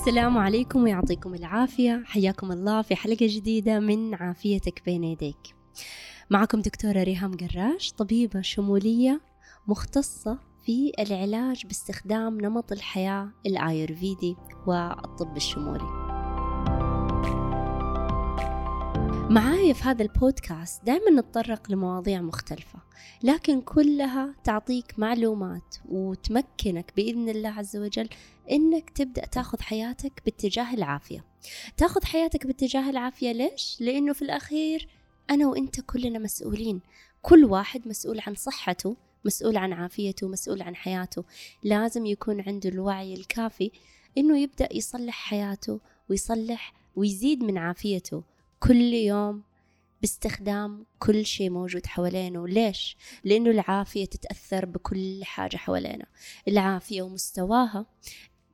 السلام عليكم ويعطيكم العافية. حياكم الله في حلقة جديدة من عافيتك بين يديك. معكم دكتورة ريهام قراش طبيبة شمولية مختصة في العلاج باستخدام نمط الحياة الآيurvedi والطب الشمولي. معاي في هذا البودكاست دائما نتطرق لمواضيع مختلفة لكن كلها تعطيك معلومات وتمكنك بإذن الله عز وجل إنك تبدأ تاخذ حياتك باتجاه العافية. تاخذ حياتك باتجاه العافية ليش؟ لأنه في الأخير أنا وإنت كلنا مسؤولين. كل واحد مسؤول عن صحته مسؤول عن عافيته مسؤول عن حياته. لازم يكون عنده الوعي الكافي إنه يبدأ يصلح حياته ويصلح ويزيد من عافيته. كل يوم باستخدام كل شيء موجود حوالينه. ليش؟ لأنه العافية تتأثر بكل حاجة حوالينا العافية ومستواها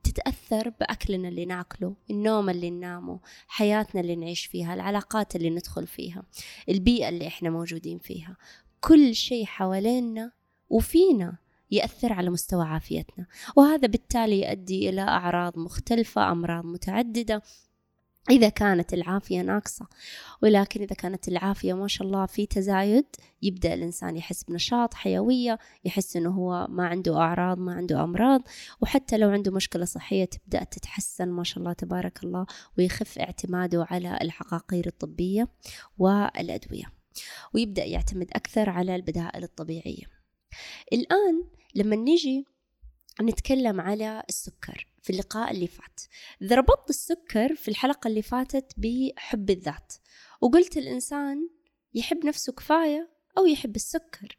تتأثر بأكلنا اللي ناكله النوم اللي ننامه حياتنا اللي نعيش فيها العلاقات اللي ندخل فيها البيئة اللي إحنا موجودين فيها. كل شيء حوالينا وفينا يأثر على مستوى عافيتنا. وهذا بالتالي يؤدي إلى أعراض مختلفة أمراض متعددة إذا كانت العافية ناقصة. ولكن إذا كانت العافية ما شاء الله في تزايد يبدأ الإنسان يحس بنشاط حيوية يحس إنه هو ما عنده أعراض ما عنده أمراض. وحتى لو عنده مشكلة صحية تبدأ تتحسن ما شاء الله تبارك الله ويخف اعتماده على العقاقير الطبية والأدوية. ويبدأ يعتمد أكثر على البدائل الطبيعية. الآن لما نيجي نتكلم على السكر. في اللقاء اللي فات. ربطت السكر في الحلقة اللي فاتت بحب الذات وقلت الإنسان يحب نفسه كفاية أو يحب السكر.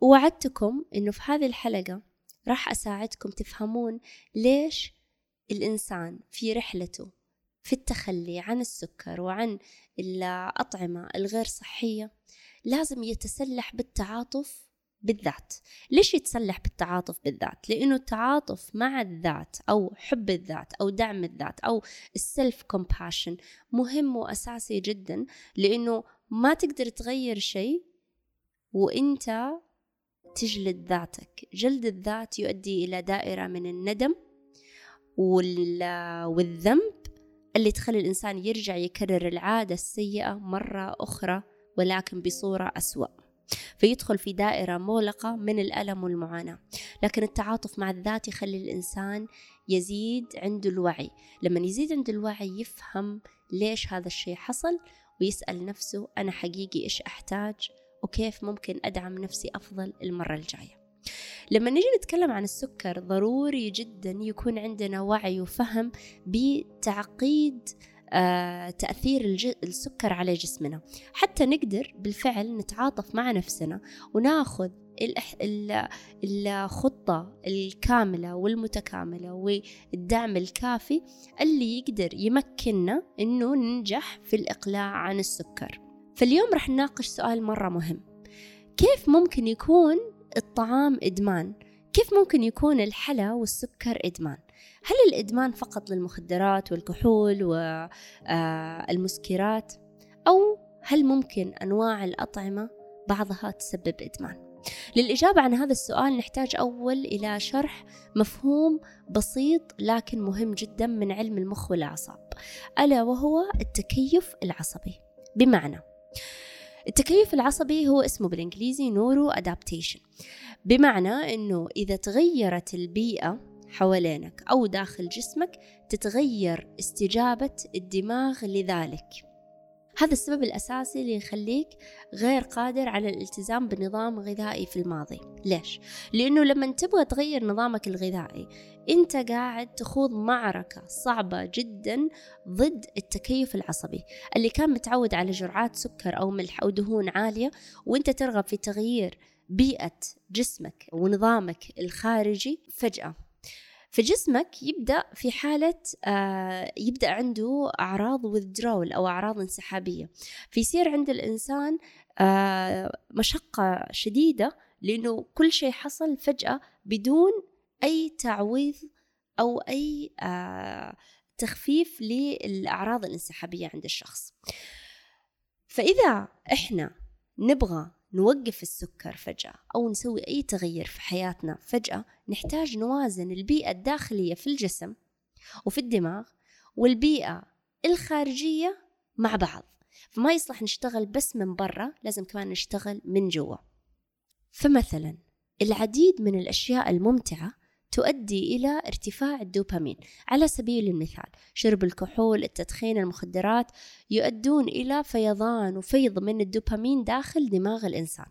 ووعدتكم إنه في هذه الحلقة راح أساعدكم تفهمون ليش الإنسان في رحلته في التخلي عن السكر وعن الأطعمة الغير صحية لازم يتسلح بالتعاطف بالذات. ليش يتسلح بالتعاطف بالذات؟ لأنه التعاطف مع الذات أو حب الذات أو دعم الذات أو السلف كومباشن مهم وأساسي جدا لأنه ما تقدر تغير شيء وإنت تجلد ذاتك. جلد الذات يؤدي إلى دائرة من الندم والذنب اللي تخلي الإنسان يرجع يكرر العادة السيئة مرة أخرى ولكن بصورة أسوأ. فيدخل في دائرة مغلقة من الألم والمعاناة. لكن التعاطف مع الذات يخلي الإنسان يزيد عنده الوعي. لما يزيد عنده الوعي يفهم ليش هذا الشيء حصل ويسأل نفسه أنا حقيقي إيش أحتاج وكيف ممكن أدعم نفسي أفضل المرة الجاية. لما نجي نتكلم عن السكر ضروري جدا يكون عندنا وعي وفهم بتعقيد آه، تأثير السكر على جسمنا. حتى نقدر بالفعل نتعاطف مع نفسنا وناخذ الخطة الكاملة والمتكاملة والدعم الكافي اللي يقدر يمكننا إنه ننجح في الإقلاع عن السكر. فاليوم راح نناقش سؤال مرة مهم. كيف ممكن يكون الطعام إدمان؟ كيف ممكن يكون الحلا والسكر إدمان؟ هل الإدمان فقط للمخدرات والكحول والمسكرات أو هل ممكن أنواع الأطعمة بعضها تسبب إدمان؟ للإجابة عن هذا السؤال نحتاج أول إلى شرح مفهوم بسيط لكن مهم جدا من علم المخ والأعصاب ألا وهو التكيف العصبي. بمعنى التكيف العصبي هو اسمه بالإنجليزي نورو أدابتيشن. بمعنى أنه إذا تغيرت البيئة حوالينك أو داخل جسمك تتغير استجابة الدماغ لذلك. هذا السبب الأساسي اللي يخليك غير قادر على الالتزام بنظام غذائي في الماضي. ليش؟ لأنه لما تبغى تغير نظامك الغذائي أنت قاعد تخوض معركة صعبة جدا ضد التكيف العصبي اللي كان متعود على جرعات سكر أو ملح أو دهون عالية وأنت ترغب في تغيير بيئة جسمك ونظامك الخارجي فجأة. فجسمك يبدأ في حالة آه يبدأ عنده أعراض withdrawal أو أعراض انسحابية. فيصير عند الإنسان آه مشقة شديدة لأنه كل شيء حصل فجأة بدون أي تعويض أو أي آه تخفيف للأعراض الانسحابية عند الشخص. فإذا إحنا نبغى نوقف السكر فجأة أو نسوي أي تغيير في حياتنا فجأة نحتاج نوازن البيئة الداخلية في الجسم وفي الدماغ والبيئة الخارجية مع بعض. فما يصلح نشتغل بس من برا لازم كمان نشتغل من جوا. فمثلا العديد من الأشياء الممتعة تؤدي إلى ارتفاع الدوبامين. على سبيل المثال شرب الكحول التدخين المخدرات يؤدون إلى فيضان وفيض من الدوبامين داخل دماغ الإنسان.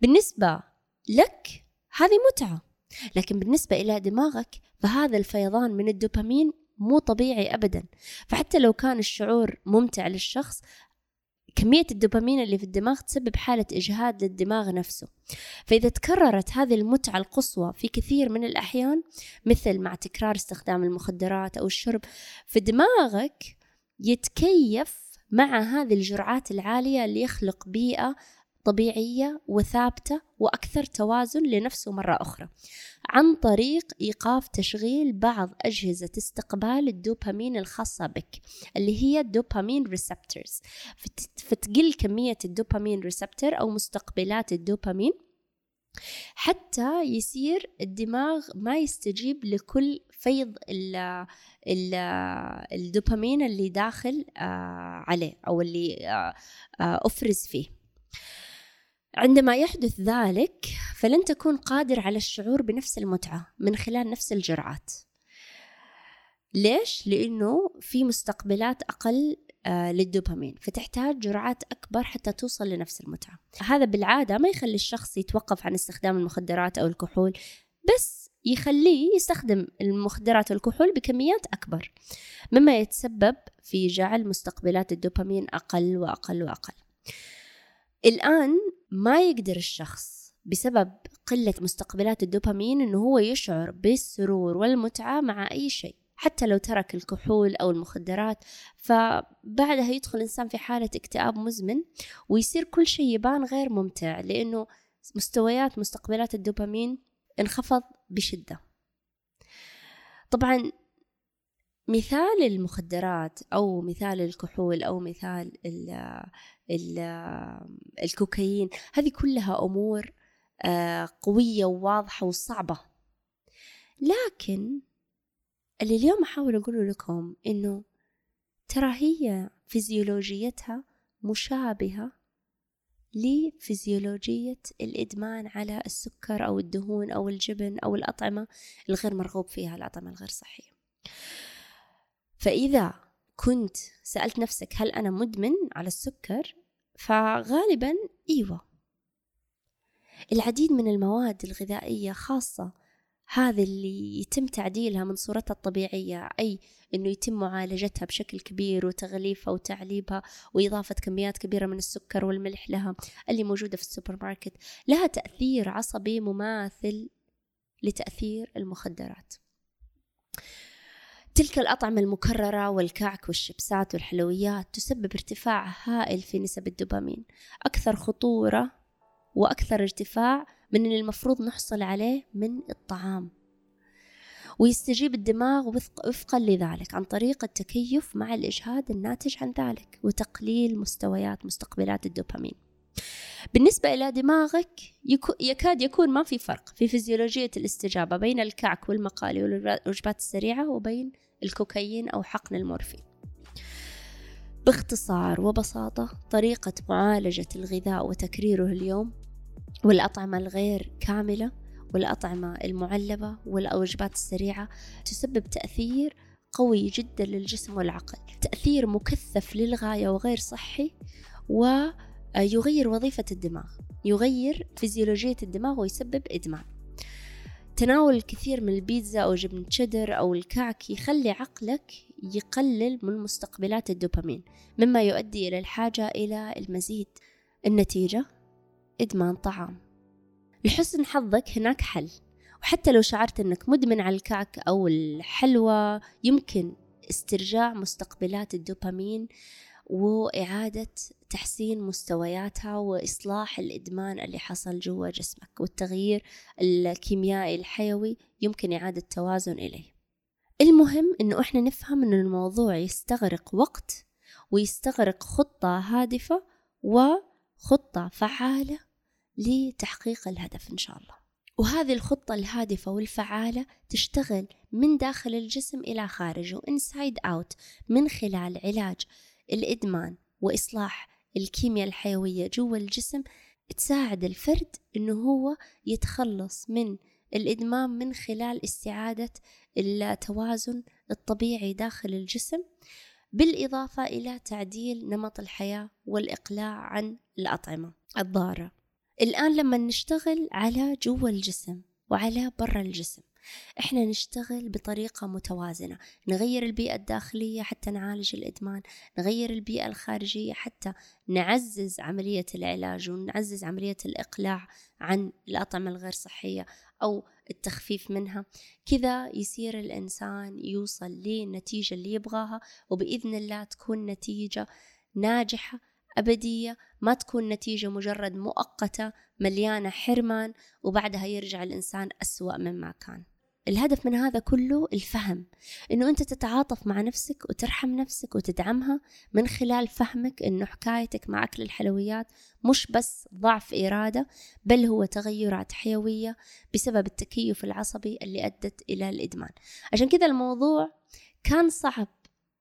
بالنسبة لك هذه متعة. لكن بالنسبة إلى دماغك فهذا الفيضان من الدوبامين مو طبيعي أبدا. فحتى لو كان الشعور ممتع للشخص كمية الدوبامين اللي في الدماغ تسبب حالة إجهاد للدماغ نفسه. فإذا تكررت هذه المتعة القصوى في كثير من الأحيان مثل مع تكرار استخدام المخدرات أو الشرب فدماغك يتكيف مع هذه الجرعات العالية اللي يخلق بيئة طبيعية وثابتة وأكثر توازن لنفسه مرة أخرى. عن طريق إيقاف تشغيل بعض أجهزة استقبال الدوبامين الخاصة بك اللي هي الدوبامين receptors فتقل كمية الدوبامين receptor أو مستقبلات الدوبامين حتى يصير الدماغ ما يستجيب لكل فيض ال ال الدوبامين اللي داخل آه، عليه أو اللي آه، آه، أفرز فيه. عندما يحدث ذلك فلن تكون قادر على الشعور بنفس المتعة من خلال نفس الجرعات. ليش؟ لأنه في مستقبلات أقل آه، للدوبامين فتحتاج جرعات أكبر حتى توصل لنفس المتعة. هذا بالعادة ما يخلي الشخص يتوقف عن استخدام المخدرات أو الكحول بس يخليه يستخدم المخدرات والكحول بكميات أكبر مما يتسبب في جعل مستقبلات الدوبامين أقل وأقل وأقل. الآن ما يقدر الشخص بسبب قلة مستقبلات الدوبامين إنه هو يشعر بالسرور والمتعة مع أي شيء حتى لو ترك الكحول أو المخدرات. فبعدها يدخل الإنسان في حالة اكتئاب مزمن ويصير كل شيء يبان غير ممتع لأنه مستويات مستقبلات الدوبامين انخفض بشدة. طبعا مثال المخدرات أو مثال الكحول أو مثال الكوكايين هذه كلها أمور آه، قوية وواضحة وصعبة. لكن اللي اليوم أحاول أقوله لكم إنه ترى هي فيزيولوجيتها مشابهة لفيزيولوجية الإدمان على السكر أو الدهون أو الجبن أو الأطعمة الغير مرغوب فيها الأطعمة الغير صحية. فإذا كنت سألت نفسك هل أنا مدمن على السكر فغالبا إيوة. العديد من المواد الغذائية خاصة هذه اللي يتم تعديلها من صورتها الطبيعية أي أنه يتم معالجتها بشكل كبير وتغليفها وتعليبها وإضافة كميات كبيرة من السكر والملح لها اللي موجودة في السوبر ماركت لها تأثير عصبي مماثل لتأثير المخدرات. تلك الأطعمة المكررة والكعك والشيبسات والحلويات تسبب ارتفاع هائل في نسب الدوبامين. أكثر خطورة وأكثر ارتفاع من اللي المفروض نحصل عليه من الطعام. ويستجيب الدماغ وفقا لذلك عن طريق التكيف مع الإجهاد الناتج عن ذلك وتقليل مستويات مستقبلات الدوبامين. بالنسبة إلى دماغك يكاد يكون ما في فرق في فيزيولوجية الاستجابة بين الكعك والمقالي والوجبات السريعة وبين الكوكايين أو حقن المورفين. باختصار وبساطة طريقة معالجة الغذاء وتكريره اليوم والأطعمة الغير كاملة والأطعمة المعلبة والوجبات السريعة تسبب تأثير قوي جدا للجسم والعقل. تأثير مكثف للغاية وغير صحي ويغير وظيفة الدماغ يغير فيزيولوجية الدماغ ويسبب إدمان. تناول الكثير من البيتزا أو جبن تشيدر أو الكعك يخلي عقلك يقلل من مستقبلات الدوبامين مما يؤدي إلى الحاجة إلى المزيد النتيجة إدمان طعام. لحسن حظك هناك حل وحتى لو شعرت أنك مدمن على الكعك أو الحلوى يمكن استرجاع مستقبلات الدوبامين وإعادة تحسين مستوياتها وإصلاح الإدمان اللي حصل جوا جسمك والتغيير الكيميائي الحيوي يمكن إعادة توازن إليه. المهم إنه إحنا نفهم إنه الموضوع يستغرق وقت ويستغرق خطة هادفة وخطة فعالة لتحقيق الهدف إن شاء الله. وهذه الخطة الهادفة والفعالة تشتغل من داخل الجسم إلى خارجه inside out من خلال علاج الإدمان وإصلاح الكيمياء الحيوية جوا الجسم تساعد الفرد إنه هو يتخلص من الإدمان من خلال استعادة التوازن الطبيعي داخل الجسم بالإضافة إلى تعديل نمط الحياة والإقلاع عن الأطعمة الضارة. الآن لما نشتغل على جوا الجسم وعلى برا الجسم إحنا نشتغل بطريقة متوازنة نغير البيئة الداخلية حتى نعالج الإدمان نغير البيئة الخارجية حتى نعزز عملية العلاج ونعزز عملية الإقلاع عن الأطعمة الغير صحية أو التخفيف منها. كذا يصير الإنسان يوصل للنتيجة اللي يبغاها وبإذن الله تكون نتيجة ناجحة أبدية ما تكون نتيجة مجرد مؤقتة مليانة حرمان وبعدها يرجع الإنسان أسوأ مما كان. الهدف من هذا كله الفهم. إنه أنت تتعاطف مع نفسك وترحم نفسك وتدعمها من خلال فهمك إنه حكايتك مع أكل الحلويات مش بس ضعف إرادة بل هو تغيرات حيوية بسبب التكيف العصبي اللي أدت إلى الإدمان. عشان كذا الموضوع كان صعب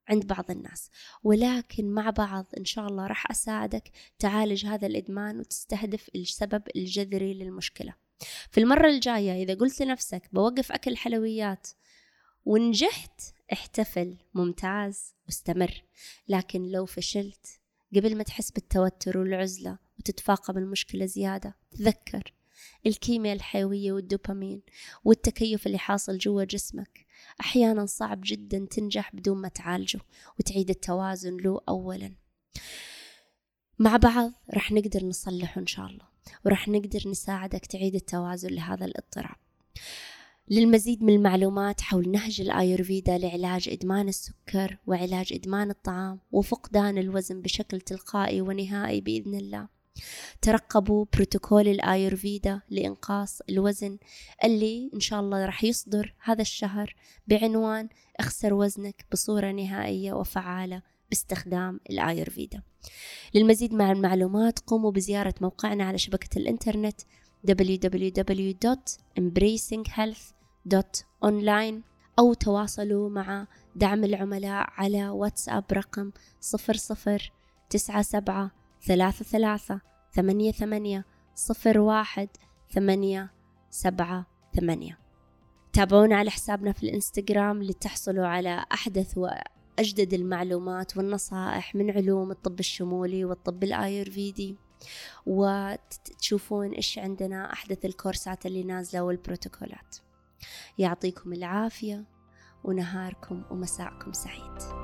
عند بعض الناس ولكن مع بعض إن شاء الله راح أساعدك تعالج هذا الإدمان وتستهدف السبب الجذري للمشكلة. في المرة الجاية إذا قلت لنفسك بوقف أكل حلويات ونجحت احتفل ممتاز واستمر لكن لو فشلت قبل ما تحس بالتوتر والعزلة وتتفاقم المشكلة زيادة تذكر الكيمياء الحيوية والدوبامين والتكيف اللي حاصل جوا جسمك. أحيانا صعب جدا تنجح بدون ما تعالجه وتعيد التوازن له أولا. مع بعض رح نقدر نصلحه إن شاء الله. ورح نقدر نساعدك تعيد التوازن لهذا الاضطراب. للمزيد من المعلومات حول نهج الآيورفيدا لعلاج إدمان السكر وعلاج إدمان الطعام وفقدان الوزن بشكل تلقائي ونهائي بإذن الله. ترقبوا بروتوكول الآيورفيدا لإنقاص الوزن اللي إن شاء الله راح يصدر هذا الشهر بعنوان اخسر وزنك بصورة نهائية وفعالة. باستخدام الآيورفيدا للمزيد من المعلومات قوموا بزيارة موقعنا على شبكة الإنترنت www.embracinghealth.online أو تواصلوا مع دعم العملاء على واتساب رقم صفر صفر تسعة سبعة ثلاثة تابعونا على حسابنا في الإنستغرام لتحصلوا على أحدث وأجدد المعلومات والنصائح من علوم الطب الشمولي والطب الآيورفيدي وتشوفون إيش عندنا أحدث الكورسات اللي نازلة والبروتوكولات. يعطيكم العافية ونهاركم ومساءكم سعيد.